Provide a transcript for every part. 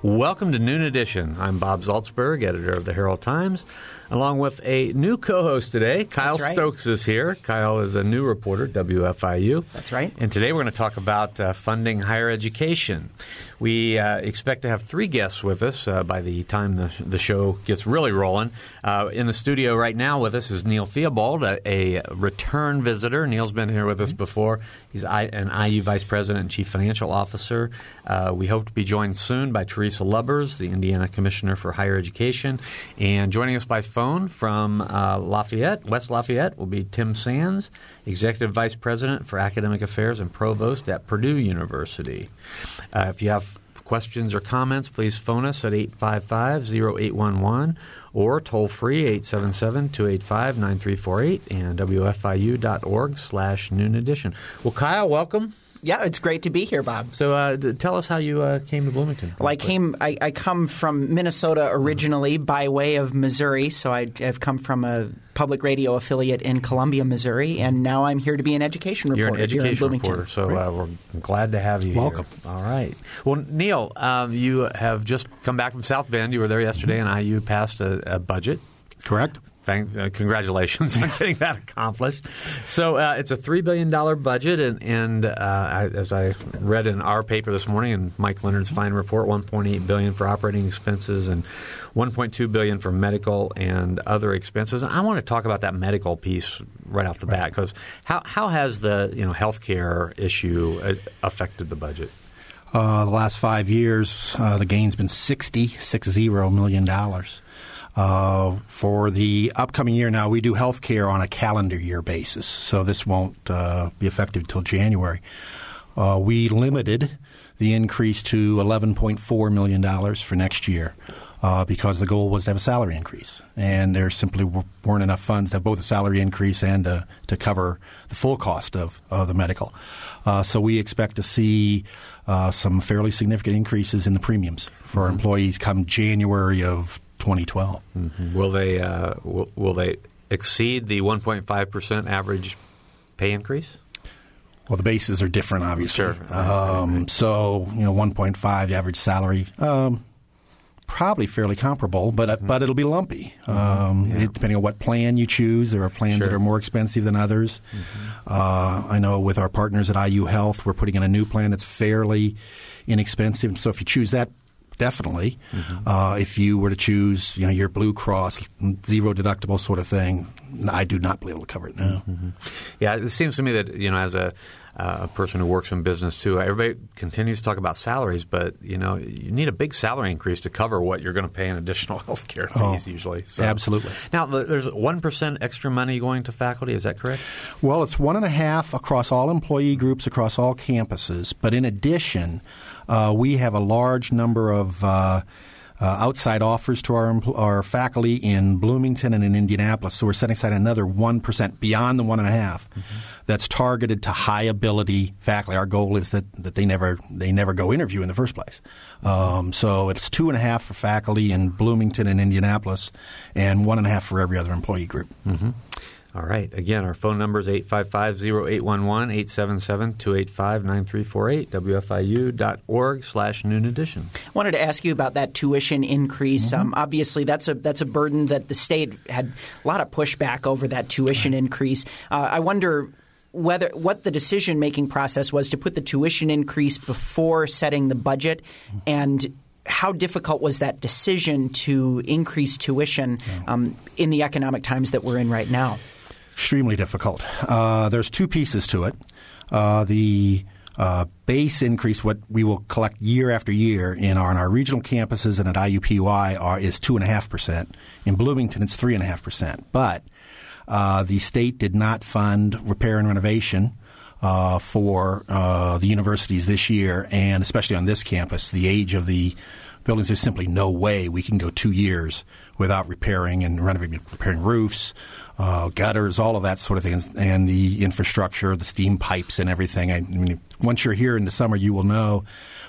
Welcome to Noon Edition. I'm Bob Zaltsberg, editor of the Herald Times, along with a new co-host today. Kyle right. Stokes is here. Kyle is a new reporter, WFIU. That's right. And today we're going to talk about uh, funding higher education. We uh, expect to have three guests with us uh, by the time the, the show gets really rolling. Uh, in the studio right now with us is Neil Theobald, a, a return visitor. Neil's been here with us before. He's I, an IU vice president and chief financial officer. Uh, we hope to be joined soon by Teresa Lubbers, the Indiana Commissioner for Higher Education. And joining us by phone from uh, Lafayette, West Lafayette, will be Tim Sands, executive vice president for academic affairs and provost at Purdue University. Uh, if you have questions or comments, please phone us at 855-0811 or toll free 877-285-9348 and wfiu.org slash noon edition. Well, Kyle, welcome. Yeah, it's great to be here, Bob. So uh, tell us how you uh, came to Bloomington. Well, I came. I, I come from Minnesota originally by way of Missouri, so I, have come from a public radio affiliate in Columbia, Missouri, and now I'm here to be an education reporter You're an here in education Bloomington. reporter, so uh, we're glad to have you Welcome. here. All right. Well, Neil, um, you have just come back from South Bend. You were there yesterday, and IU passed a, a budget. Correct. Thank, uh, congratulations on getting that accomplished. So uh, it's a three billion dollar budget, and, and uh, I, as I read in our paper this morning, and Mike Leonard's fine report, one point eight billion for operating expenses and one point two billion for medical and other expenses. I want to talk about that medical piece right off the bat because how how has the you know healthcare issue uh, affected the budget? Uh, the last five years, uh, the gain's been sixty six zero million dollars. Uh, for the upcoming year, now we do health care on a calendar year basis, so this won't uh, be effective until January. Uh, we limited the increase to $11.4 million for next year uh, because the goal was to have a salary increase. And there simply w- weren't enough funds to have both a salary increase and uh, to cover the full cost of, of the medical. Uh, so we expect to see uh, some fairly significant increases in the premiums for our employees come January of 2012. Will they uh, will, will they exceed the one point five percent average pay increase? Well, the bases are different, obviously. Sure. Um, so, you know, 1.5 average salary, um, probably fairly comparable, but uh, but it'll be lumpy. Um, it- depending on what plan you choose, there are plans that are more expensive than others. Uh, I know with our partners at IU Health, we're putting in a new plan that's fairly inexpensive. So if you choose that. Definitely. Uh, if you were to choose, you know, your Blue Cross zero deductible sort of thing, I do not believe to cover it now. Yeah, it seems to me that you know, as a, uh, a person who works in business too, everybody continues to talk about salaries, but you know, you need a big salary increase to cover what you're going to pay in additional health care fees usually. So. absolutely. Now, there's one percent extra money going to faculty. Is that correct? Well, it's one and a half across all employee groups across all campuses. But in addition, uh, we have a large number of uh, uh, outside offers to our, our faculty in Bloomington and in Indianapolis. So we're setting aside another 1% beyond the one and a half that's targeted to high ability faculty. Our goal is that, that they never they never go interview in the first place. Um, so it's two and a half for faculty in Bloomington and Indianapolis, and one and a half for every other employee group. All right. Again, our phone number is 855-0811, 877-285-9348, wfiu.org slash noon edition. I wanted to ask you about that tuition increase. Um, obviously, that's a that's a burden that the state had a lot of pushback over that tuition increase. Uh, I wonder whether what the decision making process was to put the tuition increase before setting the budget, and how difficult was that decision to increase tuition um, in the economic times that we're in right now? Extremely difficult. Uh, there's two pieces to it. Uh, the uh, base increase, what we will collect year after year in our, on our regional campuses and at IUPUI, are, is two and a half percent. In Bloomington, it's three and a half percent. But uh, the state did not fund repair and renovation. Uh, for uh, the universities this year, and especially on this campus, the age of the buildings. There's simply no way we can go two years without repairing and renovating, repairing roofs, uh, gutters, all of that sort of thing, and the infrastructure, the steam pipes, and everything. I, mean, once you're here in the summer, you will know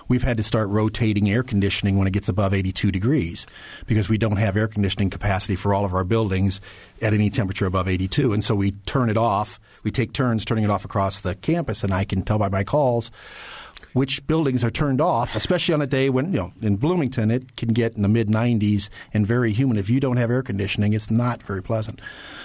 we've had to start rotating air conditioning when it gets above 82 degrees because we don't have air conditioning capacity for all of our buildings at any temperature above 82. And so we turn it off. We take turns turning it off across the campus, and I can tell by my calls which buildings are turned off, especially on a day when, you know, in Bloomington it can get in the mid 90s and very humid. If you don't have air conditioning, it's not very pleasant.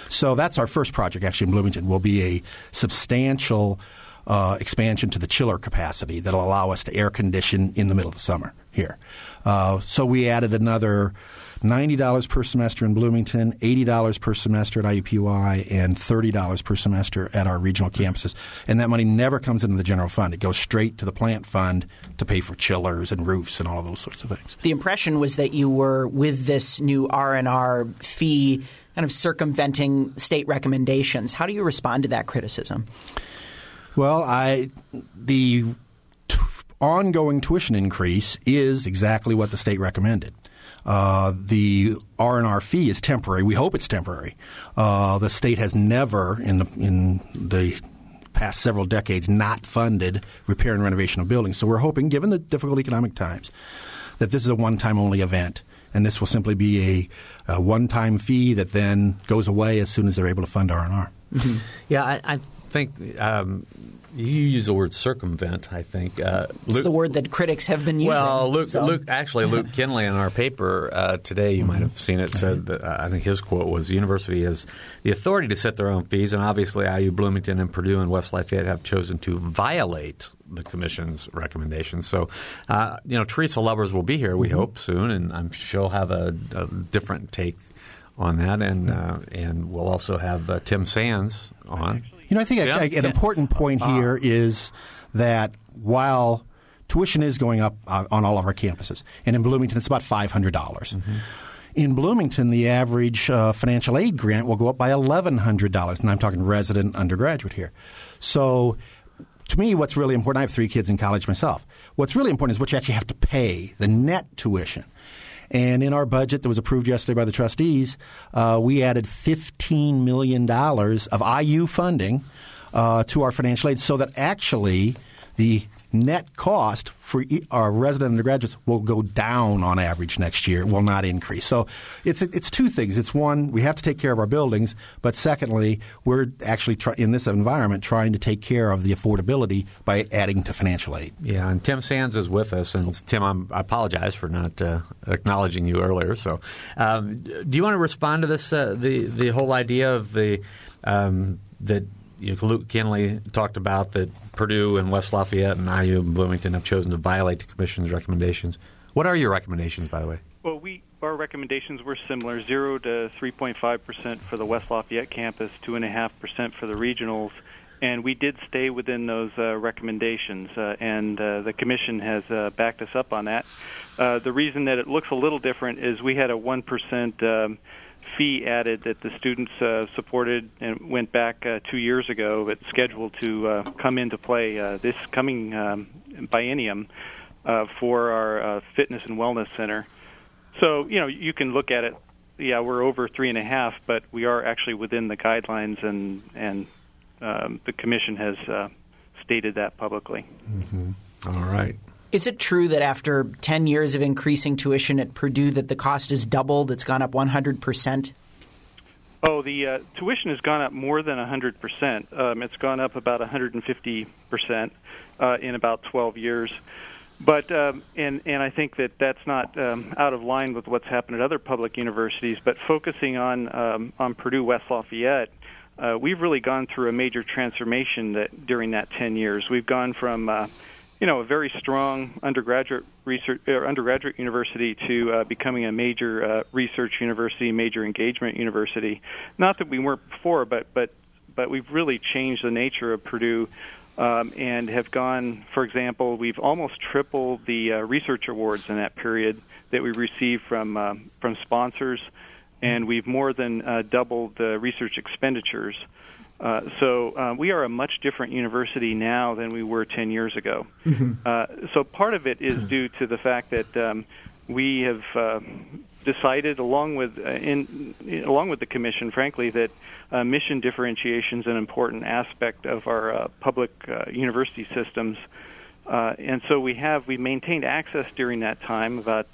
So that's our first project actually in Bloomington will be a substantial uh, expansion to the chiller capacity that'll allow us to air condition in the middle of the summer here. Uh, so we added another $90 per semester in Bloomington, $80 per semester at IUPUI, and $30 per semester at our regional campuses. And that money never comes into the general fund. It goes straight to the plant fund to pay for chillers and roofs and all those sorts of things. The impression was that you were, with this new R&R fee, kind of circumventing state recommendations. How do you respond to that criticism? Well, I the ongoing tuition increase is exactly what the state recommended. Uh, the R and R fee is temporary. We hope it's temporary. Uh, the state has never in the in the past several decades not funded repair and renovation of buildings. So we're hoping, given the difficult economic times, that this is a one-time only event, and this will simply be a, a one-time fee that then goes away as soon as they're able to fund R and R. Mm-hmm. Yeah, I, I think um, you use the word circumvent. I think uh, it's the word that critics have been using. Well, Luke, so. Luke actually, Luke Kenley in our paper uh, today, you mm-hmm. might have seen it. Said that uh, I think his quote was: "The university has the authority to set their own fees, and obviously, IU Bloomington and Purdue and West Lafayette have chosen to violate." The commission's recommendations. So, uh, you know, Teresa Lubbers will be here. We mm-hmm. hope soon, and I'm she'll have a, a different take on that, and uh, and we'll also have uh, Tim Sands on. You know, I think yeah. an important point uh, here is that while tuition is going up uh, on all of our campuses, and in Bloomington it's about five hundred dollars. Mm-hmm. In Bloomington, the average uh, financial aid grant will go up by eleven hundred dollars, and I'm talking resident undergraduate here. So, to me, what's really important, I have three kids in college myself. What's really important is what you actually have to pay, the net tuition. And in our budget that was approved yesterday by the trustees, uh, we added $15 million of IU funding uh, to our financial aid so that actually the net cost for our resident undergraduates will go down on average next year, will not increase. So it's it's two things. It's one, we have to take care of our buildings, but secondly, we're actually try, in this environment trying to take care of the affordability by adding to financial aid. Yeah, and Tim Sands is with us, and Tim, I'm, i apologize for not uh, acknowledging you earlier. So, um, do you want to respond to this? Uh, the the whole idea of the um, that you know, Luke Kenley talked about that Purdue and West Lafayette and IU and Bloomington have chosen to violate the commission's recommendations. What are your recommendations, by the way? Well, we our recommendations were similar: zero to three point five percent for the West Lafayette campus, two and a half percent for the regionals, and we did stay within those uh, recommendations. Uh, and uh, the commission has uh, backed us up on that. Uh, the reason that it looks a little different is we had a one percent. Um, fee added that the students uh, supported and went back uh, two years ago, but scheduled to uh, come into play uh, this coming um, biennium uh, for our uh, fitness and wellness center. So you know you can look at it. Yeah, we're over three and a half, but we are actually within the guidelines, and and um, the commission has uh, stated that publicly. Mm-hmm. All right. Is it true that after 10 years of increasing tuition at Purdue that the cost has doubled? It's gone up 100%? Oh, the uh, tuition has gone up more than 100%. Um, it's gone up about 150% uh, in about 12 years. But um, and and I think that that's not um, out of line with what's happened at other public universities. But focusing on um, on Purdue West Lafayette, uh, we've really gone through a major transformation that during that 10 years. We've gone from uh, you know, a very strong undergraduate research or undergraduate university to uh, becoming a major uh, research university, major engagement university. Not that we weren't before, but but but we've really changed the nature of Purdue. Um, and have gone, for example, we've almost tripled the uh, research awards in that period that we received from uh, from sponsors, and we've more than uh, doubled the research expenditures. Uh, so uh, we are a much different university now than we were 10 years ago. Mm-hmm. Uh, so part of it is due to the fact that um, we have uh, decided, along with uh, in, along with the commission, frankly, that uh, mission differentiation is an important aspect of our uh, public uh, university systems. Uh, and so we have we maintained access during that time. About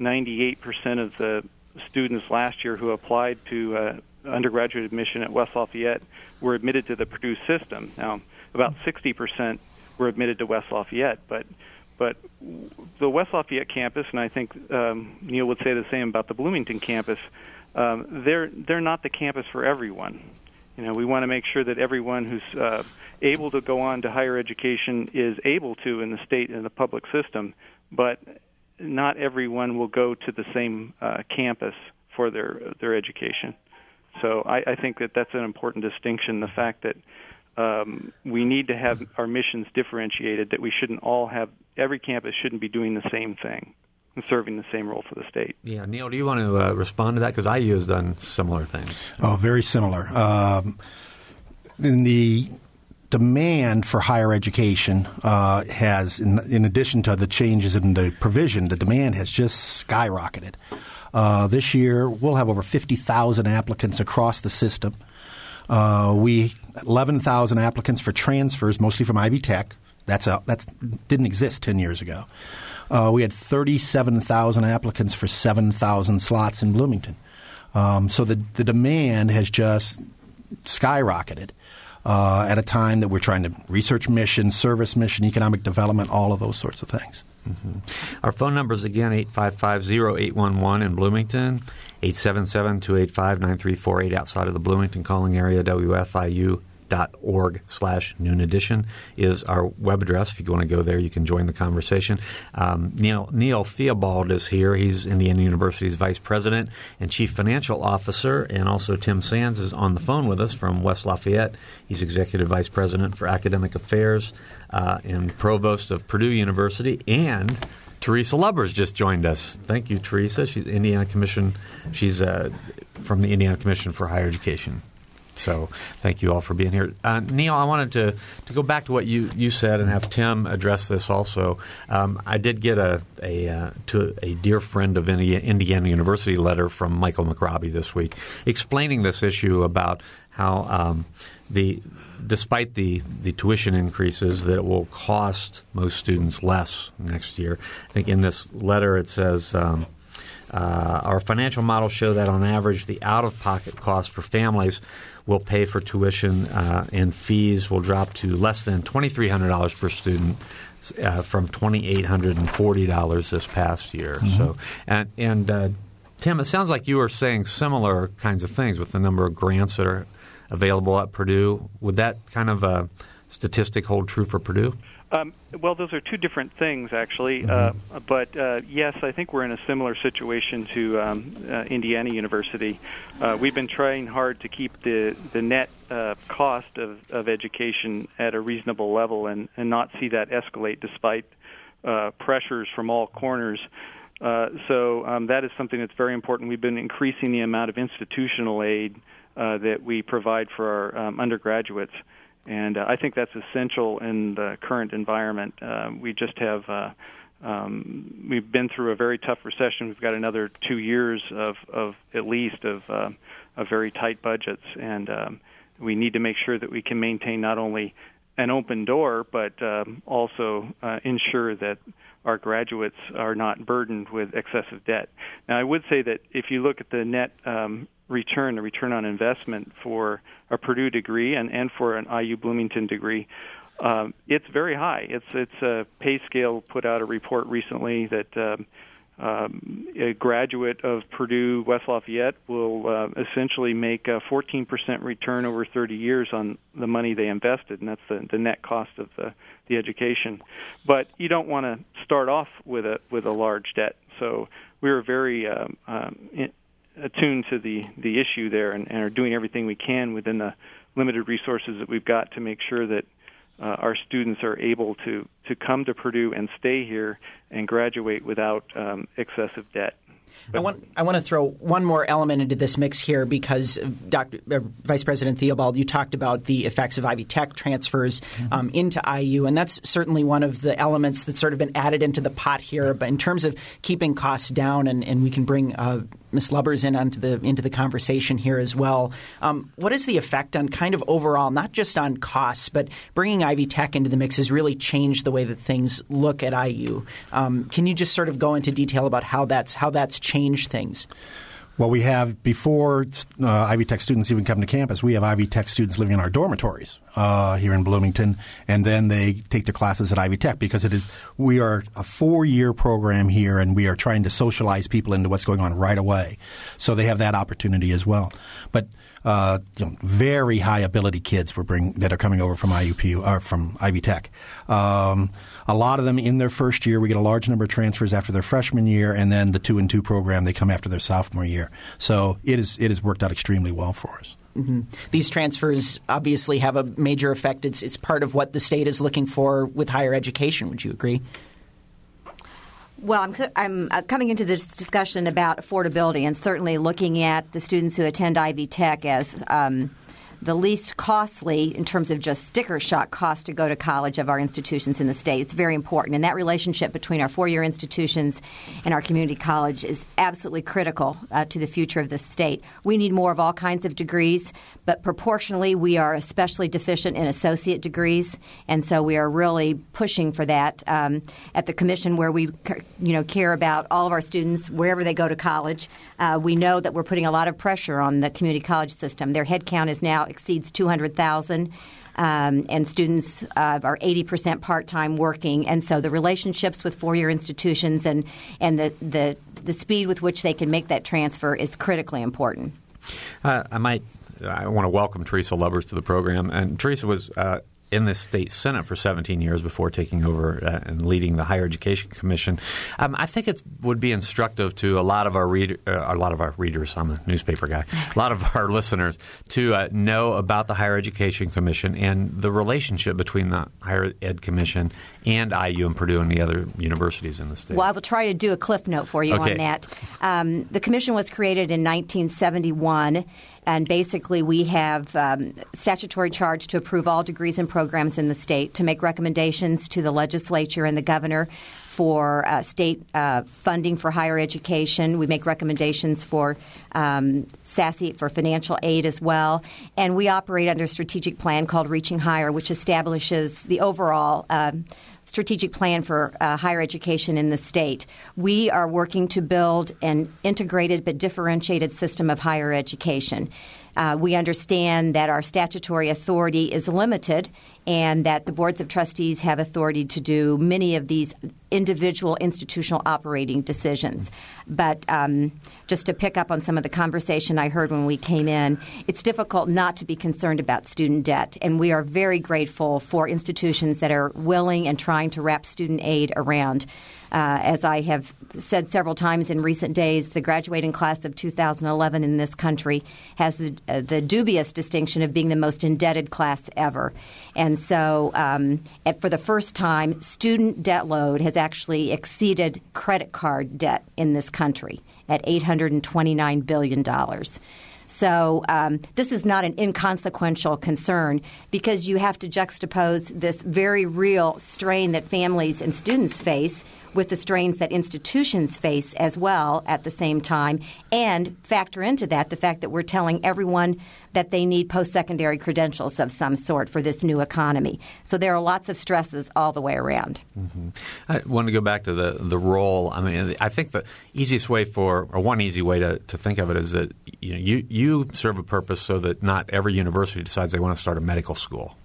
98% of the students last year who applied to undergraduate admission at West Lafayette were admitted to the Purdue system. Now, about 60% were admitted to West Lafayette, but but the West Lafayette campus, and I think um, Neil would say the same about the Bloomington campus, um, they're they're not the campus for everyone. You know, we want to make sure that everyone who's uh, able to go on to higher education is able to in the state and the public system, but not everyone will go to the same uh, campus for their their education. So I, I think that that's an important distinction. The fact that um, we need to have our missions differentiated. That we shouldn't all have every campus shouldn't be doing the same thing and serving the same role for the state. Yeah, Neil, do you want to uh, respond to that? Because IU's done similar things. Oh, very similar. Um, in the demand for higher education uh, has, in, in, addition to the changes in the provision, the demand has just skyrocketed. Uh, this year, we'll have over 50,000 applicants across the system. Uh, we 11,000 applicants for transfers, mostly from Ivy Tech. That's that didn't exist 10 years ago. Uh, we had 37,000 applicants for 7,000 slots in Bloomington. Um, so the, the demand has just skyrocketed uh, at a time that we're trying to research mission, service mission, economic development, all of those sorts of things. Mm-hmm. Our phone number is again 855-0811 in Bloomington, 877-285-9348 outside of the Bloomington calling area, WFIU org slash noon edition is our web address. If you want to go there, you can join the conversation. Um, Neil, Neil Theobald is here. He's Indiana University's vice president and chief financial officer, and also Tim Sands is on the phone with us from West Lafayette. He's executive vice president for academic affairs uh, and provost of Purdue University and Teresa Lubbers just joined us. Thank you, Teresa. She's Indiana Commission. She's uh, from the Indiana Commission for Higher Education. So thank you all for being here. Uh, Neil, I wanted to, to go back to what you, you said and have Tim address this also. Um, I did get a, a uh, to a dear friend of Indiana University letter from Michael McRobbie this week explaining this issue about how um, the despite the, the tuition increases that it will cost most students less next year. I think in this letter it says um, – uh, our financial models show that on average, the out of pocket cost for families will pay for tuition uh, and fees will drop to less than $2,300 per student. Uh, from twenty eight hundred and forty dollars this past year. Mm-hmm. So, and, and uh, Tim, it sounds like you were saying similar kinds of things with the number of grants that are available at Purdue. Would that kind of uh, statistic hold true for Purdue? Um, well, those are two different things, actually. Mm-hmm. Uh, but uh, yes, I think we're in a similar situation to um, uh, Indiana University. Uh, we've been trying hard to keep the the net uh, cost of, of education at a reasonable level and, and not see that escalate despite uh, pressures from all corners. Uh, so um, that is something that's very important. We've been increasing the amount of institutional aid uh, that we provide for our um, undergraduates and uh, I think that's essential in the current environment. Uh, we just have uh, um, we've been through a very tough recession. We've got another two years of, of at least of, uh, of very tight budgets, and um, we need to make sure that we can maintain not only an open door, but um, also uh, ensure that our graduates are not burdened with excessive debt. Now, I would say that if you look at the net um, return, the return on investment for a Purdue degree and, and for an IU Bloomington degree, um, it's very high. It's it's a PayScale put out a report recently that um, um, a graduate of Purdue West Lafayette will uh, essentially make a 14% return over 30 years on the money they invested, and that's the, the net cost of the, the education. But you don't want to start off with a with a large debt. So we were very um, um, attuned to the the issue there and, and are doing everything we can within the limited resources that we've got to make sure that uh, our students are able to to come to Purdue and stay here and graduate without um, excessive debt. I want I want to throw one more element into this mix here because Dr. Uh, Vice President Theobald, you talked about the effects of Ivy Tech transfers mm-hmm. um, into IU, and that's certainly one of the elements that's sort of been added into the pot here. But in terms of keeping costs down, and, and we can bring uh, Ms. Lubbers in onto the into the conversation here as well. Um, what is the effect on kind of overall, not just on costs, but bringing Ivy Tech into the mix has really changed the way that things look at IU. Um, can you just sort of go into detail about how that's how that's changed things? Well, we have before uh, Ivy Tech students even come to campus, we have Ivy Tech students living in our dormitories uh, here in Bloomington, and then they take their classes at Ivy Tech because it is we are a four year program here, and we are trying to socialize people into what's going on right away. So they have that opportunity as well. But uh, you know, very high ability kids we bring that are coming over from IUP or from Ivy Tech. Um, a lot of them in their first year. We get a large number of transfers after their freshman year, and then the two and two program they come after their sophomore year. So it is it has worked out extremely well for us. Mm-hmm. These transfers obviously have a major effect. It's it's part of what the state is looking for with higher education. Would you agree? Well, I'm, I'm uh, coming into this discussion about affordability and certainly looking at the students who attend Ivy Tech as um, the least costly in terms of just sticker shock cost to go to college of our institutions in the state. It's very important. And that relationship between our four year institutions and our community college is absolutely critical uh, to the future of the state. We need more of all kinds of degrees, but proportionally, we are especially deficient in associate degrees. And so we are really pushing for that um, at the commission where we you know, care about all of our students wherever they go to college. Uh, we know that we're putting a lot of pressure on the community college system. Their headcount is now exceeds 200,000. Um, and students uh, are 80% part-time working, and so the relationships with four-year institutions and and the, the the speed with which they can make that transfer is critically important. Uh, I might I want to welcome Teresa Lubbers to the program, and Teresa was uh, in the state senate for 17 years before taking over uh, and leading the higher education commission. Um, I think it would be instructive to a lot of our reader, uh, a lot of our readers. I'm a newspaper guy. A lot of our listeners to uh, know about the higher education commission and the relationship between the higher ed commission and IU and Purdue and the other universities in the state. Well, I will try to do a cliff note for you okay. on that. Um, the commission was created in 1971 and basically, we have um, statutory charge to approve all degrees and programs in the state, to make recommendations to the legislature and the governor for uh, state uh, funding for higher education. We make recommendations for um, SSACI for financial aid as well. And we operate under a strategic plan called Reaching Higher, which establishes the overall. Uh, strategic plan for uh, higher education in the state. We are working to build an integrated but differentiated system of higher education. Uh, we understand that our statutory authority is limited and that the boards of trustees have authority to do many of these individual institutional operating decisions. But um, just to pick up on some of the conversation I heard when we came in, it's difficult not to be concerned about student debt. And we are very grateful for institutions that are willing and trying to wrap student aid around. Uh, as I have said several times in recent days, the graduating class of 2011 in this country has the, uh, the dubious distinction of being the most indebted class ever. And so, um, for the first time, student debt load has actually exceeded credit card debt in this country at $829 billion. So um, this is not an inconsequential concern because you have to juxtapose this very real strain that families and students face with the strains that institutions face as well at the same time, and factor into that the fact that we're telling everyone that they need post secondary credentials of some sort for this new economy. So there are lots of stresses all the way around. Mm-hmm. I want to go back to the, the role. I mean, I think the easiest way for, or one easy way to, to think of it is that you, know, you, you serve a purpose so that not every university decides they want to start a medical school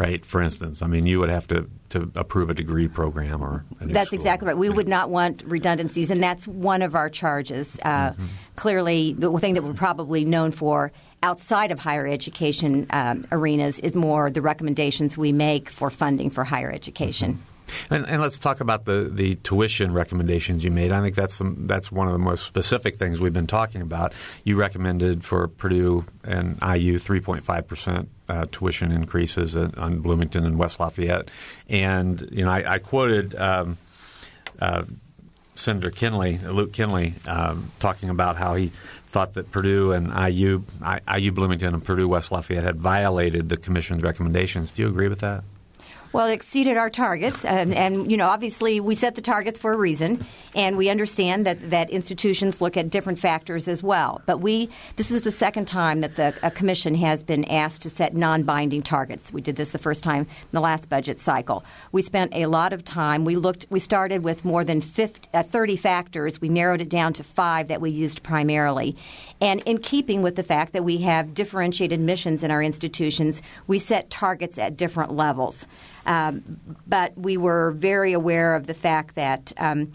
right? For instance, I mean, you would have to, to approve a degree program or that's school. exactly right. We yeah. would not want redundancies, and that's one of our charges. Uh, mm-hmm. Clearly, the thing that we're probably known for outside of higher education um, arenas is more the recommendations we make for funding for higher education. Mm-hmm. And, and, let's talk about the, the tuition recommendations you made. I think that's that's one of the most specific things we've been talking about. You recommended for Purdue and IU 3.5 percent uh, tuition increases on Bloomington and West Lafayette, and you know I, I quoted. Um, uh, Senator Kenley, Luke Kenley, um, talking about how he thought that Purdue and IU, IU Bloomington and Purdue West Lafayette had violated the commission's recommendations. Do you agree with that? Well, it exceeded our targets, and, and, you know, obviously, we set the targets for a reason, and we understand that, that institutions look at different factors as well. But we, this is the second time that the commission has been asked to set non-binding targets. We did this the first time in the last budget cycle. We spent a lot of time. We looked. We started with more than 50, uh, 30 factors. We narrowed it down to five that we used primarily, and in keeping with the fact that we have differentiated missions in our institutions, we set targets at different levels. Um, but we were very aware of the fact that um,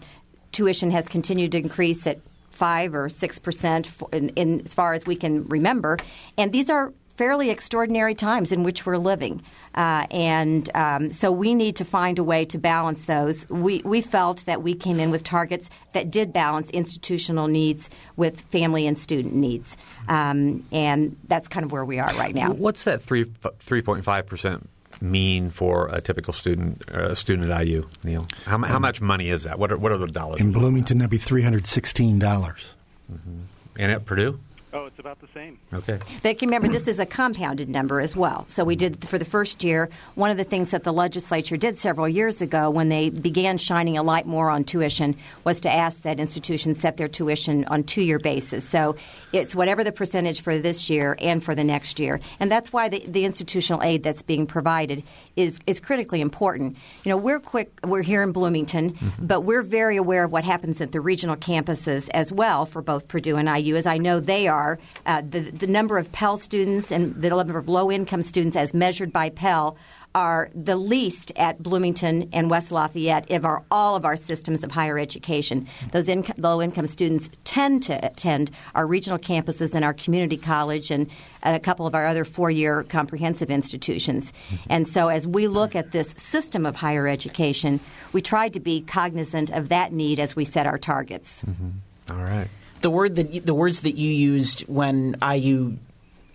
tuition has continued to increase at five or six percent in, in, as far as we can remember, and these are fairly extraordinary times in which we're living. Uh, and um, so we need to find a way to balance those. We, we felt that we came in with targets that did balance institutional needs with family and student needs. Um, and that's kind of where we are right now. What's that 3, 3.5% mean for a typical student uh, student at IU, Neil? How, how much money is that? What are, what are the dollars? In Bloomington, that'd be 316. dollars mm-hmm. And at Purdue? Oh, it's about the same. Okay. They can remember this is a compounded number as well. So we did for the first year. One of the things that the legislature did several years ago, when they began shining a light more on tuition, was to ask that institutions set their tuition on two-year basis. So it's whatever the percentage for this year and for the next year, and that's why the, the institutional aid that's being provided is is critically important. You know, we're quick. We're here in Bloomington, mm-hmm. but we're very aware of what happens at the regional campuses as well for both Purdue and IU, as I know they are are uh, the, the number of Pell students and the number of low income students as measured by Pell are the least at Bloomington and West Lafayette of our, all of our systems of higher education. Those low income students tend to attend our regional campuses and our community college and, and a couple of our other four year comprehensive institutions. And so, as we look at this system of higher education, we tried to be cognizant of that need as we set our targets. Mm-hmm. All right the word that the words that you used when IU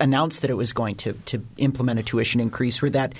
announced that it was going to to implement a tuition increase were that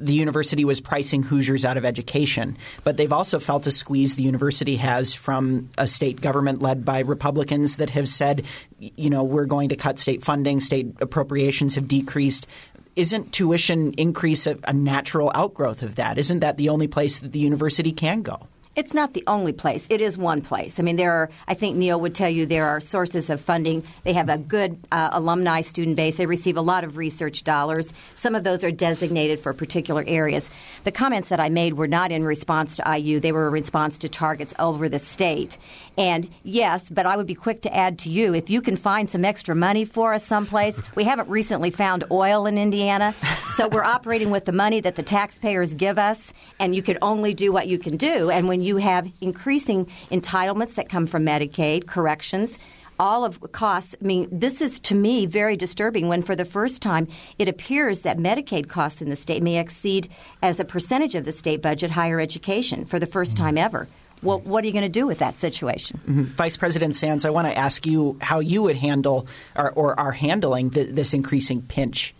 the university was pricing Hoosiers out of education, but they've also felt a squeeze the university has from a state government led by Republicans that have said, you know, we're going to cut state funding, state appropriations have decreased. Isn't tuition increase a, a natural outgrowth of that? Isn't that the only place that the university can go? It's not the only place. It is one place. I mean, there are. I think Neil would tell you there are sources of funding. They have a good uh, alumni student base. They receive a lot of research dollars. Some of those are designated for particular areas. The comments that I made were not in response to IU. They were a response to targets over the state. And yes, but I would be quick to add to you if you can find some extra money for us someplace. We haven't recently found oil in Indiana, so we're operating with the money that the taxpayers give us, and you can only do what you can do. And when you have increasing entitlements that come from Medicaid, corrections, all of costs. I mean, this is to me very disturbing when for the first time it appears that Medicaid costs in the state may exceed as a percentage of the state budget higher education for the first time ever. Well, what are you going to do with that situation? Mm-hmm. Vice President Sands, I want to ask you how you would handle or, or are handling the, this increasing pinch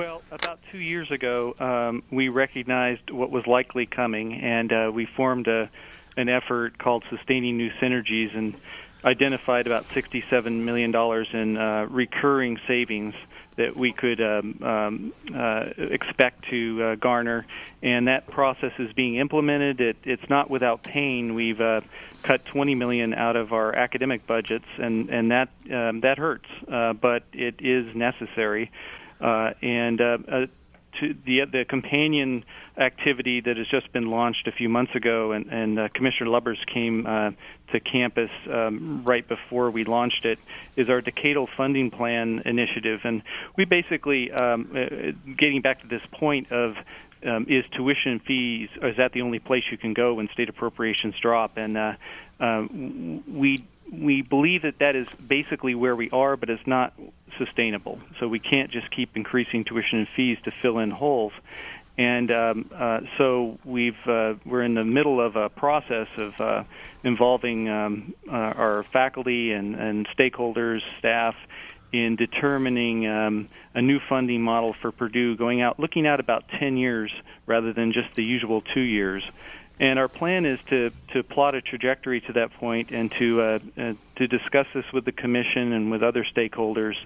well, about two years ago, um, we recognized what was likely coming, and uh, we formed a, an effort called Sustaining New Synergies and identified about $67 million in uh, recurring savings that we could um, um, uh, expect to uh, garner, and that process is being implemented. It, it's not without pain. We've uh, cut 20 million out of our academic budgets, and and that um, that hurts, uh, but it is necessary. Uh, and uh, uh, to the the companion activity that has just been launched a few months ago, and, and uh, Commissioner Lubbers came uh, to campus um, right before we launched it, is our decadal funding plan initiative, and we basically um, uh, getting back to this point of. Um, is tuition fees? Is that the only place you can go when state appropriations drop? And uh, uh, we we believe that that is basically where we are, but it's not sustainable. So we can't just keep increasing tuition and fees to fill in holes. And um, uh, so we've uh, we're in the middle of a process of uh, involving um, uh, our faculty and, and stakeholders, staff, in determining um, a new funding model for Purdue, going out looking out about 10 years rather than just the usual two years And our plan is to, to plot a trajectory to that point and to uh, uh, to discuss this with the commission and with other stakeholders,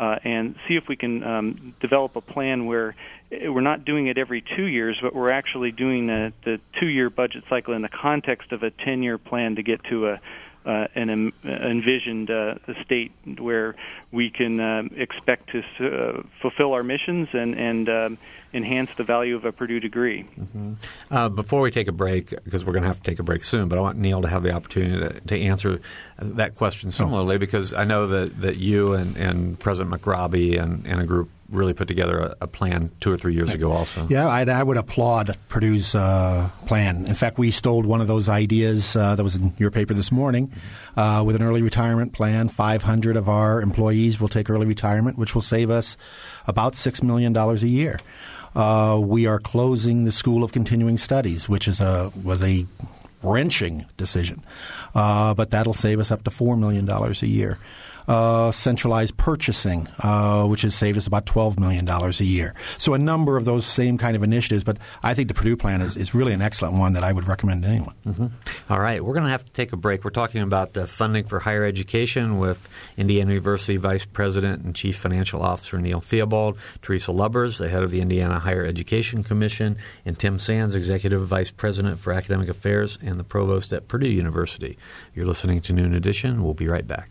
uh, and see if we can um, develop a plan where we're not doing it every two years, but we're actually doing the, the two-year budget cycle in the context of a 10-year plan to get to a uh, an um, envisioned uh, state where we can uh, expect to uh, fulfill our missions and and um, enhance the value of a Purdue degree. Mm-hmm. Uh, before we take a break, because we're going to have to take a break soon, but I want Neil to have the opportunity to, to answer that question similarly, oh. because I know that, that you and, and President McRobbie and, and a group really put together a, a, plan two or three years ago also. Yeah, I'd, I would applaud Purdue's uh, plan. In fact, we stole one of those ideas uh, that was in your paper this morning uh, with an early retirement plan. 500 of our employees will take early retirement, which will save us about $6 million a year. Uh, we are closing the School of Continuing Studies, which is a was a wrenching decision, uh, but that'll save us up to $4 million a year uh, centralized purchasing, uh, which has saved us about $12 million a year. So a number of those same kind of initiatives, but I think the Purdue plan is, is really an excellent one that I would recommend to anyone. Mm-hmm. All right, we're going to have to take a break. We're talking about funding for higher education with Indiana University Vice President and Chief Financial Officer Neil Theobald, Teresa Lubbers, the head of the Indiana Higher Education Commission, and Tim Sands, Executive Vice President for Academic Affairs and the Provost at Purdue University. You're listening to Noon Edition. We'll be right back.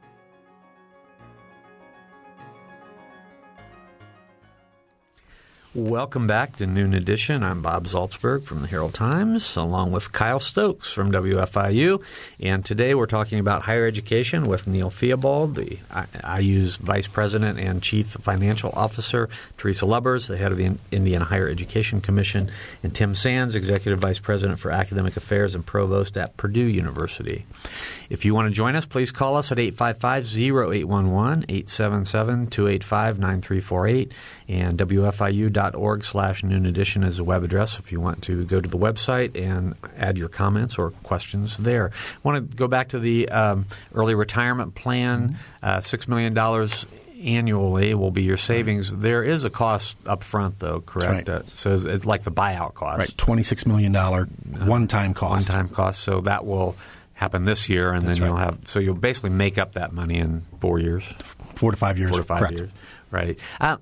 Welcome back to Noon Edition. I'm Bob Zaltsberg from the Herald Times, along with Kyle Stokes from WFIU. And today we're talking about higher education with Neil Theobald, the IU's Vice President and Chief Financial Officer, Teresa Lubbers, the head of the Indiana Higher Education Commission, and Tim Sands, Executive Vice President for Academic Affairs and Provost at Purdue University. If you want to join us, please call us at 855 0811 877 285 9348 and WFIU.org slash noon edition is the web address if you want to go to the website and add your comments or questions there. I want to go back to the um, early retirement plan, mm-hmm. uh, $6 million annually will be your savings. Right. There is a cost up front, though, correct? Right. Uh, so it's, it's, like the buyout cost. Right, $26 million uh, one-time cost. One-time cost. So that will happen this year, and That's then you'll have – so you'll basically make up that money in four years. Four to five years. Four to five correct. years. Right. Uh,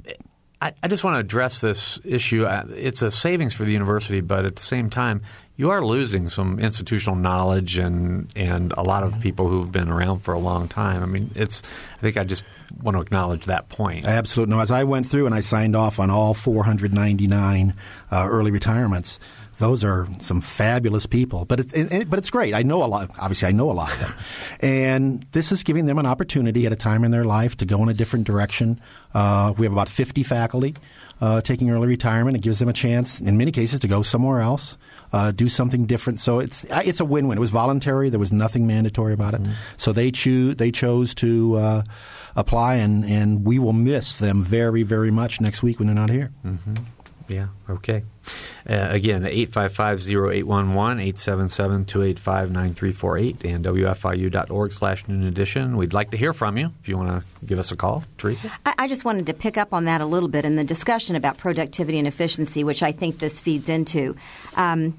I, I just want to address this issue. Uh, it's a savings for the university, but at the same time, you are losing some institutional knowledge and and a lot of people who've been around for a long time. I mean, it's. I think I just want to acknowledge that point. Absolutely. No, as I went through and I signed off on all 499 uh, early retirements, those are some fabulous people. But it's it, but it's great. I know a lot. Obviously, I know a lot of them, and this is giving them an opportunity at a time in their life to go in a different direction. Uh, we have about 50 faculty uh, taking early retirement. It gives them a chance, in many cases, to go somewhere else. Uh, do something different. So it's it's a win-win. It was voluntary. There was nothing mandatory about it. Mm-hmm. So they choose they chose to uh, apply, and, and we will miss them very very much next week when they're not here. Mm-hmm. Yeah. Okay. Uh, again, 855-0811, 877-285-9348, and WFIU.org slash noon edition. We'd like to hear from you if you want to give us a call. Teresa? I, I just wanted to pick up on that a little bit in the discussion about productivity and efficiency, which I think this feeds into. Um,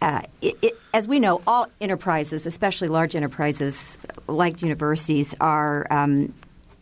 uh, it, it, as we know, all enterprises, especially large enterprises like universities, are um,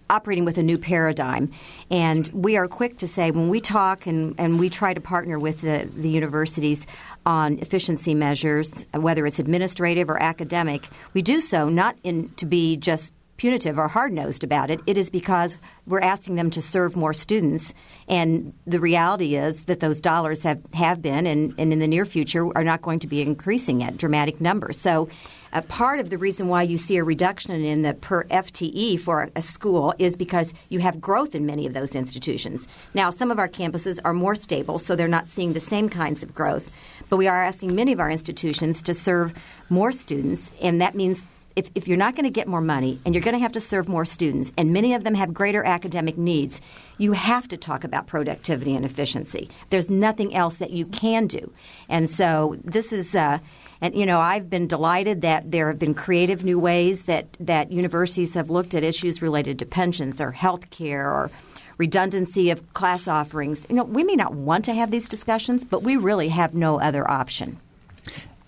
operating with a new paradigm. And we are quick to say when we talk and, and we try to partner with the, the universities on efficiency measures, whether it's administrative or academic, we do so not in, to be just punitive or hard nosed about it. It is because we're asking them to serve more students. And the reality is that those dollars have, have been and, and in the near future are not going to be increasing at dramatic numbers. So a part of the reason why you see a reduction in the per FTE for a school is because you have growth in many of those institutions. Now, some of our campuses are more stable, so they're not seeing the same kinds of growth. But we are asking many of our institutions to serve more students, and that means if, if you're not going to get more money and you're going to have to serve more students, and many of them have greater academic needs, you have to talk about productivity and efficiency. There's nothing else that you can do. And so this is. Uh, and you know, I've been delighted that there have been creative new ways that, that universities have looked at issues related to pensions or health care or redundancy of class offerings. You know, we may not want to have these discussions, but we really have no other option.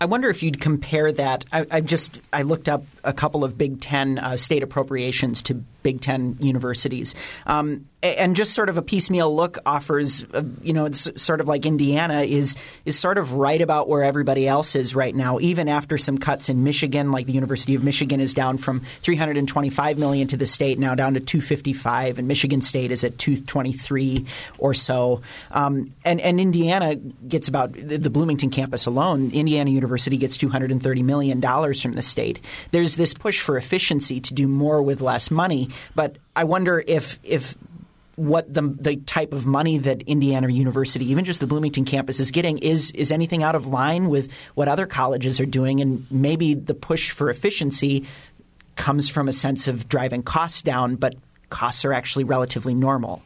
I wonder if you'd compare that. I, I just I looked up a couple of Big Ten uh, state appropriations to Big Ten universities. Um, and just sort of a piecemeal look offers, uh, you know, it's sort of like Indiana is is sort of right about where everybody else is right now, even after some cuts in Michigan, like the University of Michigan is down from 325 million to the state now down to 255, and Michigan State is at 223 or so. Um, and and Indiana gets about the Bloomington campus alone. Indiana University gets 230 million dollars from the state. There's this push for efficiency to do more with less money, but I wonder if if what the the type of money that Indiana University, even just the Bloomington campus, is getting is is anything out of line with what other colleges are doing, and maybe the push for efficiency comes from a sense of driving costs down, but costs are actually relatively normal.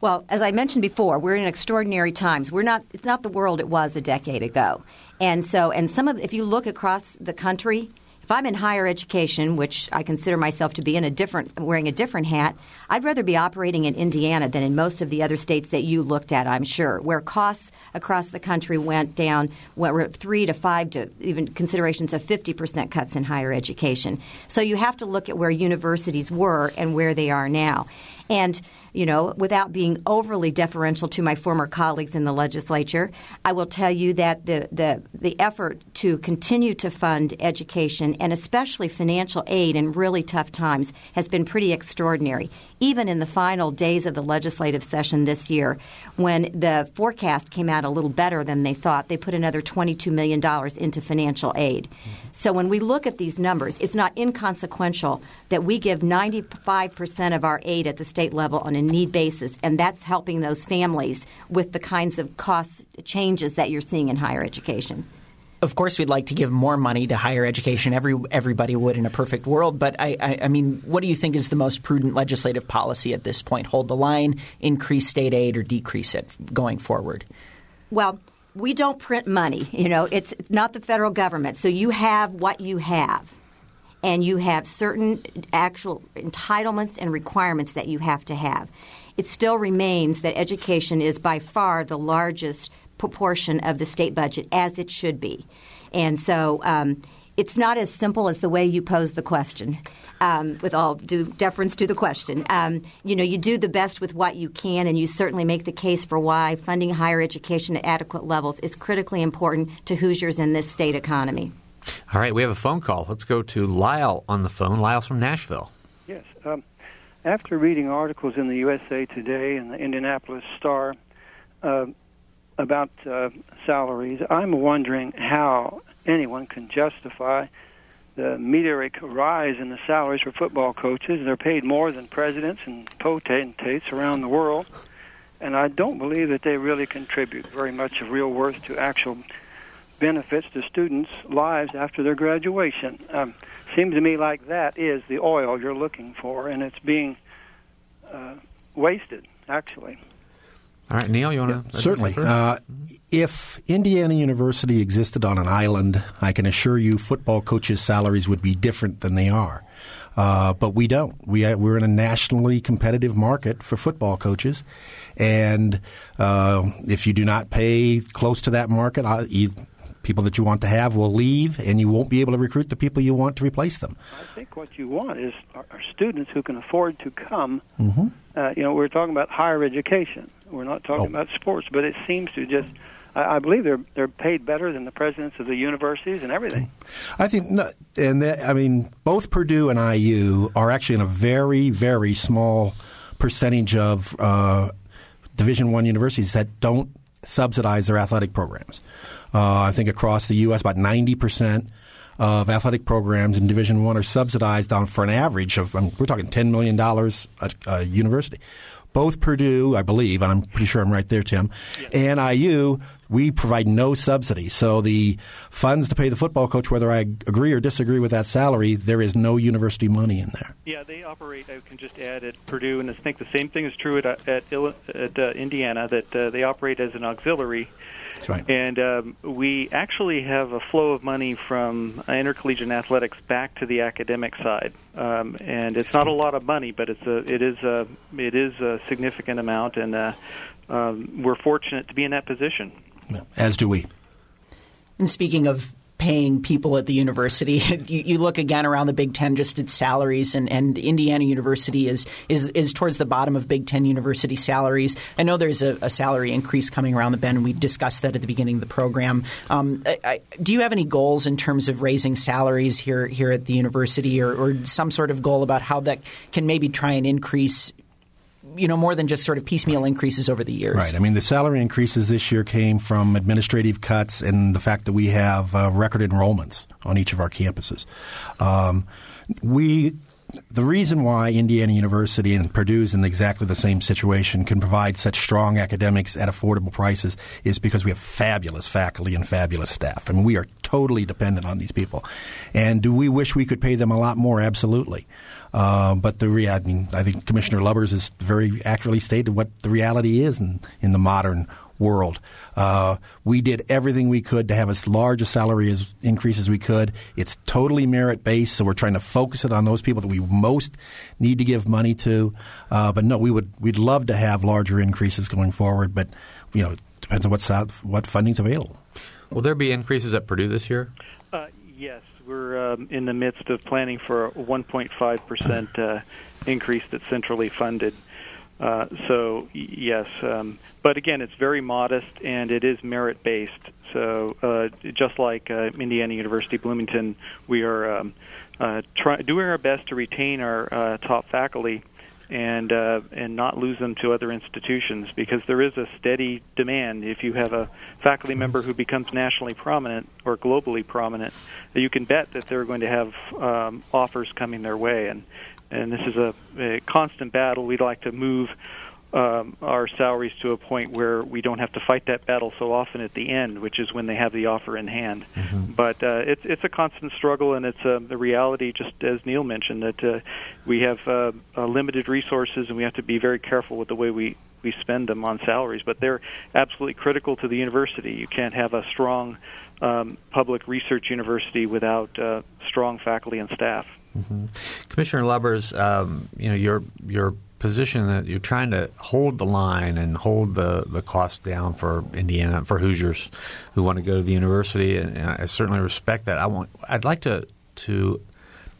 Well, as I mentioned before, we're in extraordinary times. We're not it's not the world it was a decade ago. And so and some of if you look across the country, if I'm in higher education, which I consider myself to be in a different wearing a different hat, I'd rather be operating in Indiana than in most of the other states that you looked at, I'm sure, where costs across the country went down, went three to five to even considerations of 50% cuts in higher education. So you have to look at where universities were and where they are now. And, you know, without being overly deferential to my former colleagues in the legislature, I will tell you that the, the, the effort to continue to fund education and especially financial aid in really tough times has been pretty extraordinary. Even in the final days of the legislative session this year, when the forecast came out a little better than they thought, they put another $22 million into financial aid. So when we look at these numbers, it's not inconsequential that we give 95% of our aid at the state level on a need basis, and that's helping those families with the kinds of cost changes that you're seeing in higher education of course, we'd like to give more money to higher education. Every everybody would in a perfect world. But I, I, I, mean, what do you think is the most prudent legislative policy at this point? Hold the line, increase state aid, or decrease it going forward? Well, we don't print money. You know, it's not the federal government. So you have what you have and you have certain actual entitlements and requirements that you have to have. It still remains that education is by far the largest proportion of the state budget, as it should be. And so um, it's not as simple as the way you pose the question. Um, with all due deference to the question, um, you know, you do the best with what you can, and you certainly make the case for why funding higher education at adequate levels is critically important to Hoosiers in this state economy. All right, we have a phone call. Let's go to Lyle on the phone. Lyle's from Nashville. Yes. Um, after reading articles in the USA Today and the Indianapolis Star uh, about uh, salaries, I'm wondering how anyone can justify the meteoric rise in the salaries for football coaches. They're paid more than presidents and potentates around the world. And I don't believe that they really contribute very much of real worth to actual benefits to students' lives after their graduation. Um, seems to me like that is the oil you're looking for, and it's being uh, wasted, actually. All right, Neil, you want to? Yeah, certainly. Uh, if Indiana University existed on an island, I can assure you football coaches' salaries would be different than they are. Uh, but we don't. We uh, we're in a nationally competitive market for football coaches, and uh, if you do not pay close to that market, People that you want to have will leave, and you won't be able to recruit the people you want to replace them. I think what you want is are, are students who can afford to come. Mm-hmm. Uh, you know, we're talking about higher education. We're not talking Oh. about sports, but it seems to just. I, I believe they're they're paid better than the presidents of the universities and everything. I think, no, and that, I mean, both Purdue and IU are actually in a very, very small percentage of uh, Division One universities that don't subsidize their athletic programs. Uh, I think across the U.S., about ninety percent of athletic programs in Division One are subsidized on for an average of um, we're talking ten million dollars a, a university. Both Purdue, I believe, and I'm pretty sure I'm right there, Tim, and IU, we provide no subsidy. So the funds to pay the football coach, whether I agree or disagree with that salary, there is no university money in there. Yeah, they operate. I can just add at Purdue, and I think the same thing is true at at, at uh, Indiana. That uh, they operate as an auxiliary, right. and um, we actually have a flow of money from uh, intercollegiate athletics back to the academic side. Um, and it's not a lot of money, but it's a it is a it is a significant amount, and uh, um, we're fortunate to be in that position. As do we. And speaking of paying people at the university, you, you look again around the Big Ten just at salaries, and, and Indiana University is, is is towards the bottom of Big Ten university salaries. I know there's a, a salary increase coming around the bend, and we discussed that at the beginning of the program. Um, I, I, do you have any goals in terms of raising salaries here here at the university, or, or some sort of goal about how that can maybe try and increase? You know, more than just sort of piecemeal increases over the years. Right. I mean, the salary increases this year came from administrative cuts and the fact that we have uh, record enrollments on each of our campuses. Um, we. The reason why Indiana University and Purdue's in exactly the same situation can provide such strong academics at affordable prices is because we have fabulous faculty and fabulous staff. I mean, we are totally dependent on these people. And do we wish we could pay them a lot more? Absolutely. Uh, but the rea- I mean, I think Commissioner Lubbers has very accurately stated what the reality is in, in the modern world. Uh, we did everything we could to have as large a salary as increase as we could. It's totally merit based, so we're trying to focus it on those people that we most need to give money to. Uh, but no, we would we'd love to have larger increases going forward, but you know, it depends on what what funding's available. Will there be increases at Purdue this year? Uh, yes, we're um, in the midst of planning for a 1.5 percent uh, increase that's centrally funded. Uh, so yes, um, but again, it's very modest and it is merit based. So uh, just like uh, Indiana University Bloomington, we are um, uh, try- doing our best to retain our uh, top faculty and uh, and not lose them to other institutions because there is a steady demand. If you have a faculty member who becomes nationally prominent or globally prominent, you can bet that they're going to have um, offers coming their way. And and this is a, a constant battle. We'd like to move um, our salaries to a point where we don't have to fight that battle so often at the end, which is when they have the offer in hand. But uh, it's it's a constant struggle, and it's uh, the reality. Just as Neil mentioned, that uh, we have uh, uh, limited resources, and we have to be very careful with the way we we spend them on salaries. But they're absolutely critical to the university. You can't have a strong um, public research university without uh, strong faculty and staff. Commissioner Lubbers, um, you know your your position that you're trying to hold the line and hold the, the cost down for Indiana for Hoosiers who want to go to the university, and I certainly respect that. I want I'd like to to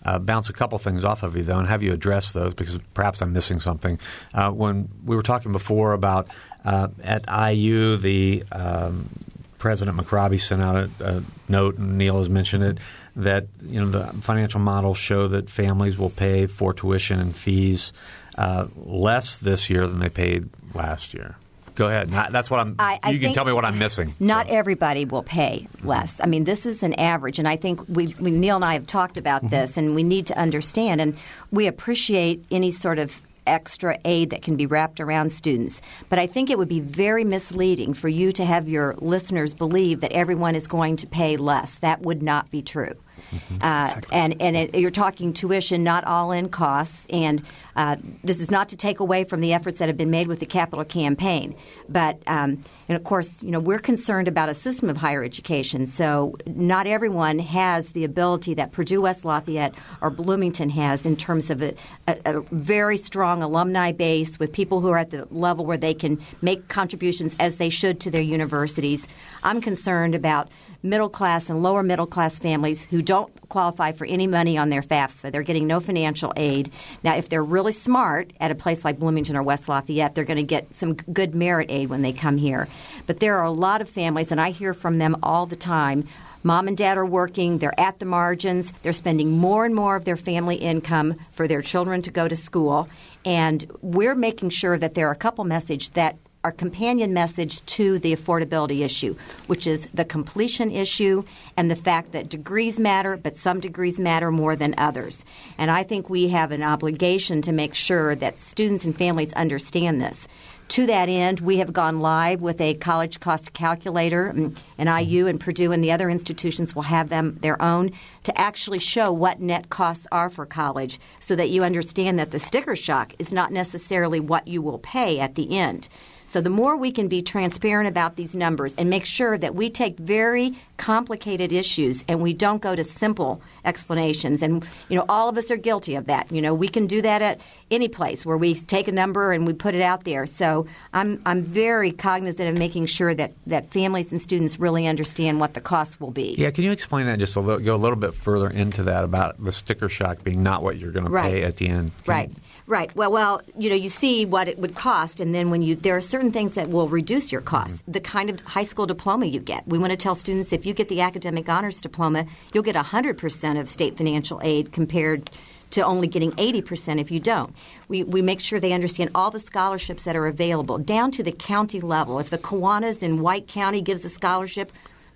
uh, bounce a couple things off of you though, and have you address those because perhaps I'm missing something. Uh, when we were talking before about uh, at IU the um, President McRobbie sent out a, a note, and Neil has mentioned it, that you know the financial models show that families will pay for tuition and fees uh, less this year than they paid last year. Go ahead. Not- That's what I'm. I- I you can tell me what I'm missing. Not So. everybody will pay less. I mean, this is an average, and I think we, we Neil and I have talked about Mm-hmm. this, and we need to understand, and we appreciate any sort of extra aid that can be wrapped around students. But I think it would be very misleading for you to have your listeners believe that everyone is going to pay less. That would not be true. Mm-hmm. Uh, exactly. And and it, you're talking tuition, not all in costs. And uh, this is not to take away from the efforts that have been made with the capital campaign, but um, and of course, you know we're concerned about a system of higher education. So not everyone has the ability that Purdue West Lafayette or Bloomington has in terms of a, a, a very strong alumni base with people who are at the level where they can make contributions as they should to their universities. I'm concerned about middle class and lower middle class families who don't qualify for any money on their FAFSA. They're getting no financial aid. Now, if they're really smart at a place like Bloomington or West Lafayette, they're going to get some good merit aid when they come here. But there are a lot of families, and I hear from them all the time. Mom and dad are working, they're at the margins, they're spending more and more of their family income for their children to go to school. And we're making sure that there are a couple messages that our companion message to the affordability issue, which is the completion issue and the fact that degrees matter, but some degrees matter more than others. And I think we have an obligation to make sure that students and families understand this. To that end, we have gone live with a college cost calculator, and, IU and Purdue and the other institutions will have them their own to actually show what net costs are for college so that you understand that the sticker shock is not necessarily what you will pay at the end. So the more we can be transparent about these numbers and make sure that we take very complicated issues and we don't go to simple explanations and you know all of us are guilty of that. You know, we can do that at any place where we take a number and we put it out there. So I'm I'm very cognizant of making sure that that families and students really understand what the costs will be. Yeah, can you explain that just a little, go a little bit further into that about the sticker shock being not what you're going to right. pay at the end? Can right. You, Right. Well, well, you know, you see what it would cost, and then when you there are certain things that will reduce your costs. Mm-hmm. The kind of high school diploma you get. We want to tell students if you get the academic honors diploma, you'll get 100% of state financial aid compared to only getting 80% if you don't. We, we make sure they understand all the scholarships that are available down to the county level. If the Kiwanis in White County gives a scholarship,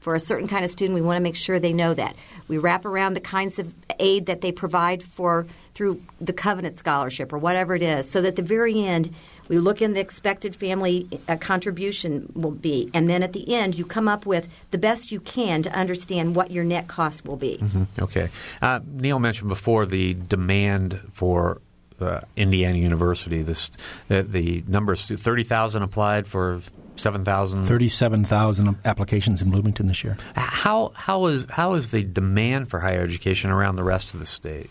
for a certain kind of student, we want to make sure they know that. We wrap around the kinds of aid that they provide for through the Covenant Scholarship or whatever it is, so that at the very end, we look in the expected family uh, contribution will be, and then at the end, you come up with the best you can to understand what your net cost will be. Mm-hmm. Okay. Uh, Neil mentioned before the demand for uh, Indiana University. This the, the numbers thirty thousand applied for 7,000? 37,000 applications in Bloomington this year. How, how, is, how is the demand for higher education around the rest of the state?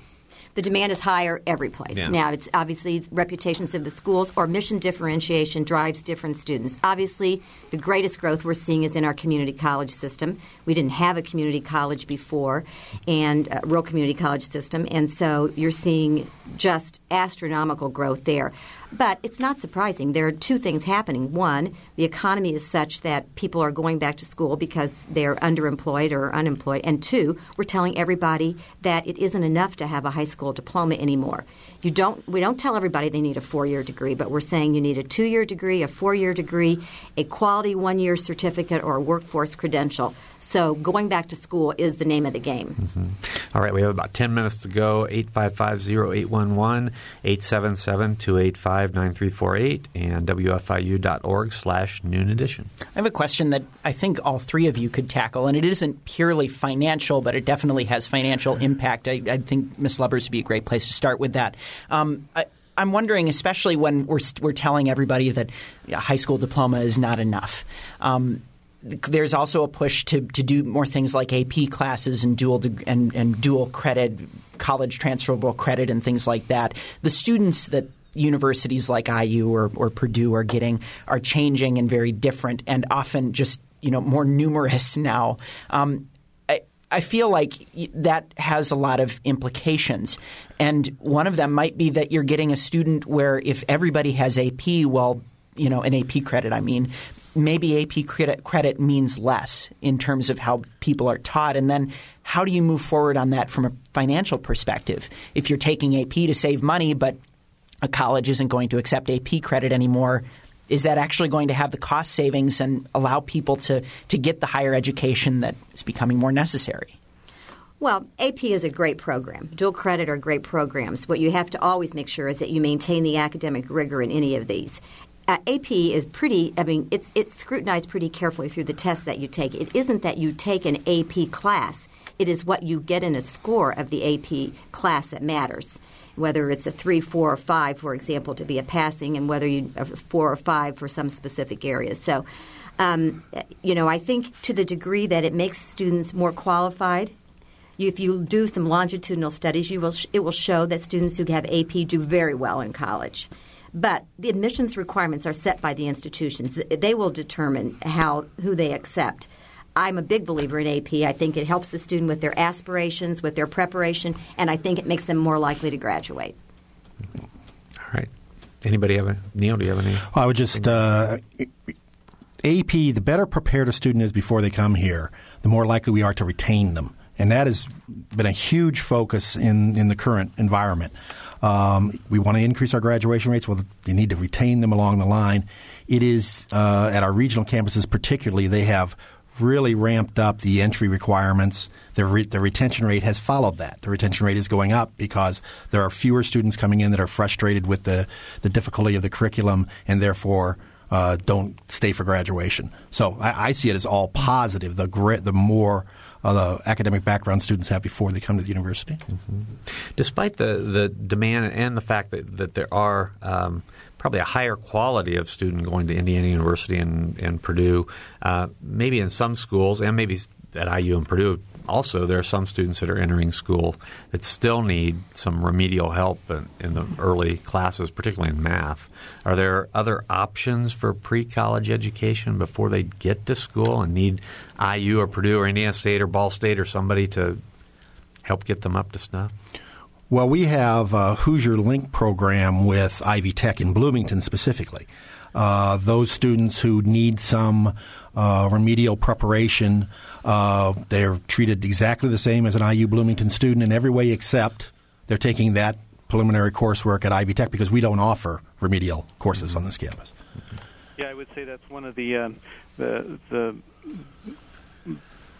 the demand is higher every place. Yeah. Now, it's obviously reputations of the schools or mission differentiation drives different students. Obviously, the greatest growth we're seeing is in our community college system. We didn't have a community college before, and a rural community college system, and so you're seeing just astronomical growth there. But it's not surprising. There are two things happening. One, the economy is such that people are going back to school because they're underemployed or unemployed. And two, we're telling everybody that it isn't enough to have a high school diploma anymore. You don't we don't tell everybody they need a four-year degree, but we're saying you need a two-year degree, a four-year degree, a quality one-year certificate or a workforce credential. So going back to school is the name of the game. Mm-hmm. All right, we have about 10 minutes to go. 855-0811, 877-285-9348, and WFIU.org slash noon edition. I have a question that I think all three of you could tackle, and it isn't purely financial, but it definitely has financial impact. I, I think Ms. Lubbers would be a great place to start with that. Um, I, I'm wondering, especially when we're, we're telling everybody that a high school diploma is not enough. Um, there's also a push to, to do more things like AP classes and dual and, and dual credit, college transferable credit, and things like that. The students that universities like IU or, or Purdue are getting are changing and very different, and often just you know more numerous now. Um, I, feel like that has a lot of implications. And one of them might be that you're getting a student where if everybody has AP, well, you know, an AP credit, I mean, maybe AP credit, credit means less in terms of how people are taught. And then how do you move forward on that from a financial perspective? If you're taking AP to save money, but a college isn't going to accept AP credit anymore, is that actually going to have the cost savings and allow people to, to get the higher education that is becoming more necessary? Well, AP is a great program. Dual credit are great programs. What you have to always make sure is that you maintain the academic rigor in any of these uh, AP is pretty. I mean, it's it's scrutinized pretty carefully through the tests that you take. It isn't that you take an AP class. it is what you get in a score of the AP class that matters. Whether it's a three, four, or five, for example, to be a passing, and whether you four or five for some specific areas. So, um, you know, I think to the degree that it makes students more qualified if you do some longitudinal studies, you will it will show that students who have AP do very well in college. But the admissions requirements are set by the institutions. They will determine how who they accept. I'm a big believer in AP. I think it helps the student with their aspirations, with their preparation, and I think it makes them more likely to graduate. All right. Anybody have a Neil? Do you have any? Well, I would just uh, AP. The better prepared a student is before they come here, the more likely we are to retain them, and that has been a huge focus in in the current environment. Um, we want to increase our graduation rates. Well, you need to retain them along the line. It is uh, at our regional campuses, particularly, they have really ramped up the entry requirements. The, re- the retention rate has followed that. The retention rate is going up because there are fewer students coming in that are frustrated with the, the difficulty of the curriculum and therefore uh, don't stay for graduation. So I, I, see it as all positive. The grit, the more uh, the academic background students have before they come to the university. Mm-hmm. Despite the, the demand and the fact that, that there are um, probably a higher quality of student going to Indiana University and, and Purdue, uh, maybe in some schools and maybe at IU and Purdue also, there are some students that are entering school that still need some remedial help in, in, the early classes, particularly in math. Are there other options for pre college education before they get to school and need IU or Purdue or Indiana State or Ball State or somebody to help get them up to snuff? Well, we have a Hoosier Link program with Ivy Tech in Bloomington specifically. Uh, those students who need some uh, remedial preparation uh, they're treated exactly the same as an IU Bloomington student in every way except they're taking that preliminary coursework at Ivy Tech because we don't offer remedial courses on this campus. Yeah, I would say that's one of the um, the, the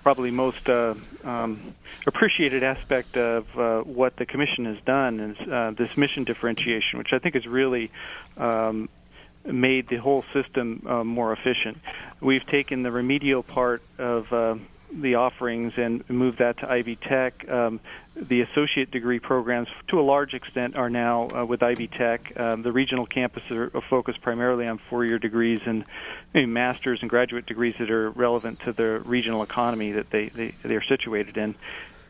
probably most uh, um, appreciated aspect of uh, what the commission has done is uh, this mission differentiation, which I think is really um, made the whole system uh, more efficient. We've taken the remedial part of uh, the offerings and move that to Ivy Tech. Um, the associate degree programs, to a large extent, are now uh, with Ivy Tech. Um, the regional campuses are focused primarily on four-year degrees and master's and graduate degrees that are relevant to the regional economy that they, they they're situated in.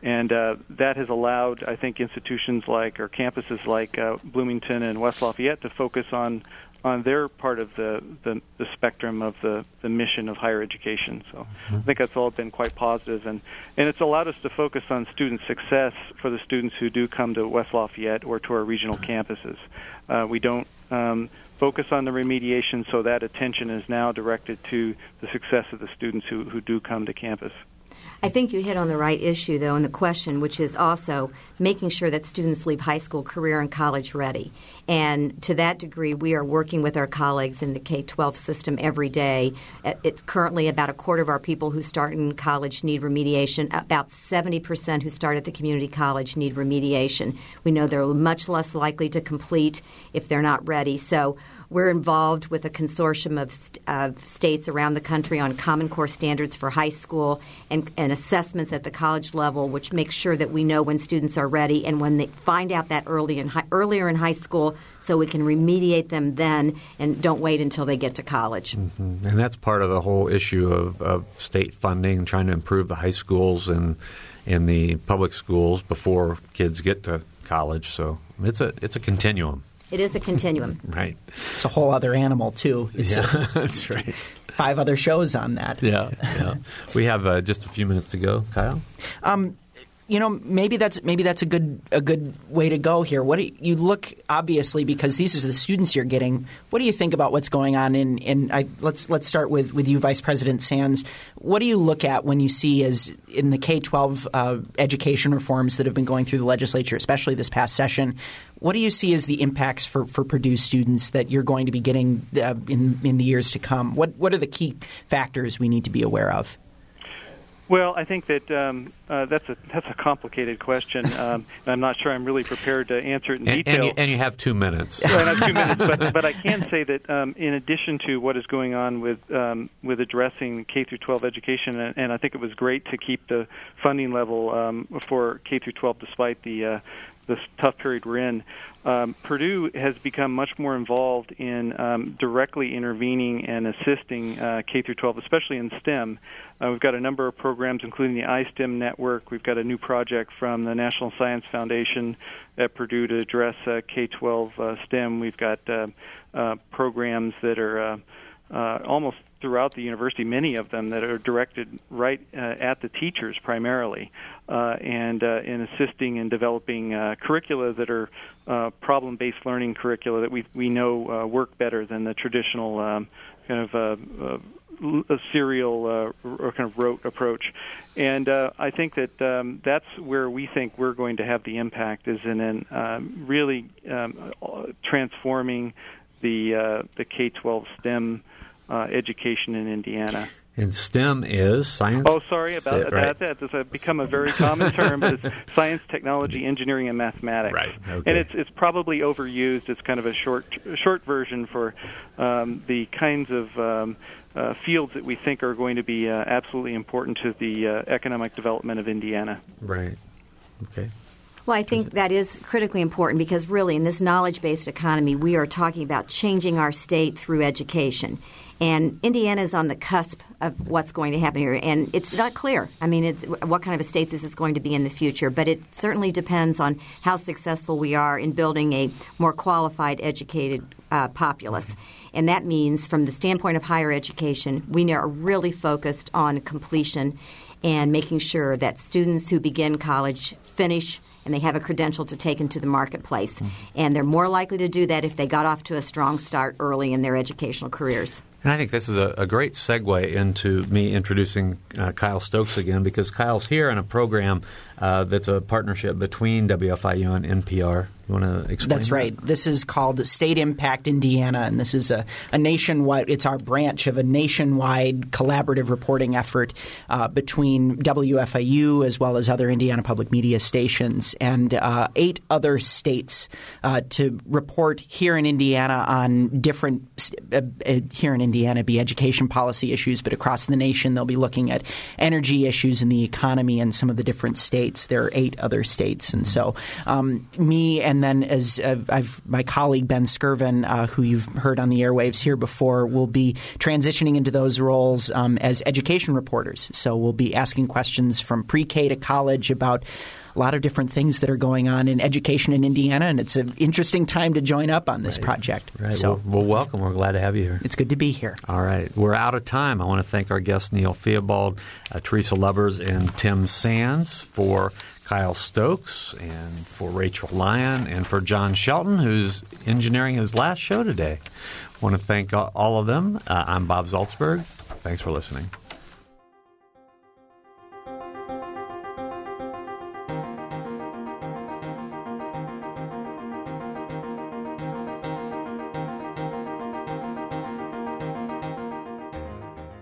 And uh, that has allowed, I think, institutions like or campuses like uh, Bloomington and West Lafayette to focus on on their part of the, the, the spectrum of the, the mission of higher education. So mm-hmm. I think that's all been quite positive, and and it's allowed us to focus on student success for the students who do come to West Lafayette or to our regional campuses. Uh, we don't um, focus on the remediation, so that attention is now directed to the success of the students who, who do come to campus. I think you hit on the right issue, though, in the question, which is also making sure that students leave high school, career, and college ready. And to that degree, we are working with our colleagues in the K 12 system every day. It's currently about a quarter of our people who start in college need remediation. About 70% who start at the community college need remediation. We know they're much less likely to complete if they're not ready. So we're involved with a consortium of, st- of states around the country on Common Core standards for high school and, and assessments at the college level, which makes sure that we know when students are ready and when they find out that early in hi- earlier in high school so we can remediate them then and don't wait until they get to college. Mm-hmm. And that's part of the whole issue of, of state funding, trying to improve the high schools and in the public schools before kids get to college. So it's a it's a continuum. It is a continuum. right. It's a whole other animal too. It's yeah, a, that's right. Five other shows on that. Yeah, yeah. We have uh, just a few minutes to go, Kyle. Um, you know maybe that's maybe that's a good a good way to go here. What do you, you, look obviously because these are the students you're getting. What do you think about what's going on in in I, let's let's start with with you, Vice President Sands. What do you look at when you see as in the K twelve uh, education reforms that have been going through the legislature, especially this past session? What do you see as the impacts for, for Purdue students that you're going to be getting uh, in in the years to come? What what are the key factors we need to be aware of? Well, I think that um, uh, that's a that's a complicated question. Um, I'm not sure I'm really prepared to answer it in and, detail. And you, and you, have two minutes. I have two minutes, but, but I can say that um, in addition to what is going on with um, with addressing K through 12 education, and, and, I think it was great to keep the funding level um, for K through 12 despite the uh, this tough period we're in. Um, Purdue has become much more involved in um, directly intervening and assisting uh, K through 12, especially in STEM. Uh, we've got a number of programs, including the iSTEM network. We've got a new project from the National Science Foundation at Purdue to address uh, K-12 uh, STEM. We've got programs that are almost throughout the university, many of them that are directed right uh, at the teachers primarily, uh, and uh, in assisting in developing uh, curricula that are uh, problem-based learning curricula that we we know uh, work better than the traditional um, kind of uh, uh, a serial uh, or kind of rote approach. And uh, I think that um, that's where we think we're going to have the impact is in, in um, really um, transforming the uh, the K-12 STEM uh, education in Indiana. And STEM is science. Oh, sorry about that. That has become a very common term, but it's science, technology, engineering, and mathematics. Right. Okay. And it's it's probably overused. It's kind of a short short version for um, the kinds of um, uh, fields that we think are going to be uh, absolutely important to the uh, economic development of Indiana. Right. Okay. Well, I think that is critically important because really in this knowledge based economy, we are talking about changing our state through education. And Indiana is on the cusp of what's going to happen here. And it's not clear. I mean, it's what kind of a state this is going to be in the future. But it certainly depends on how successful we are in building a more qualified, educated uh, populace. And that means, from the standpoint of higher education, we are really focused on completion and making sure that students who begin college finish and they have a credential to take into the marketplace. Mm-hmm. And they're more likely to do that if they got off to a strong start early in their educational careers. And I think this is a, a great segue into me introducing uh, Kyle Stokes again because Kyle's here in a program uh, that's a partnership between WFIU and NPR. You want to explain? That's that? right. This is called State Impact Indiana, and this is a, a nationwide. It's our branch of a nationwide collaborative reporting effort uh, between WFIU as well as other Indiana public media stations and uh, eight other states uh, to report here in Indiana on different uh, uh, here in Indiana be education policy issues, but across the nation they'll be looking at energy issues in the economy and some of the different states. There are eight other states, and so um, me and and then as uh, I've my colleague Ben Skirvin, uh, who you've heard on the airwaves here before, will be transitioning into those roles um, as education reporters. So we'll be asking questions from pre-K to college about a lot of different things that are going on in education in Indiana, and it's an interesting time to join up on this right. project. Right. So, well, well, welcome. We're glad to have you here. It's good to be here. All right. We're out of time. I want to thank our guests, Neil Theobald, uh, Teresa Lubbers, and Tim Sands for Kyle Stokes and for Rachel Lyon and for John Shelton, who's engineering his last show today. I want to thank all of them. Uh, I'm Bob Zaltsberg. Thanks for listening.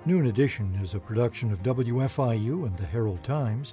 Noon Edition is a production of WFIU and the Herald Times.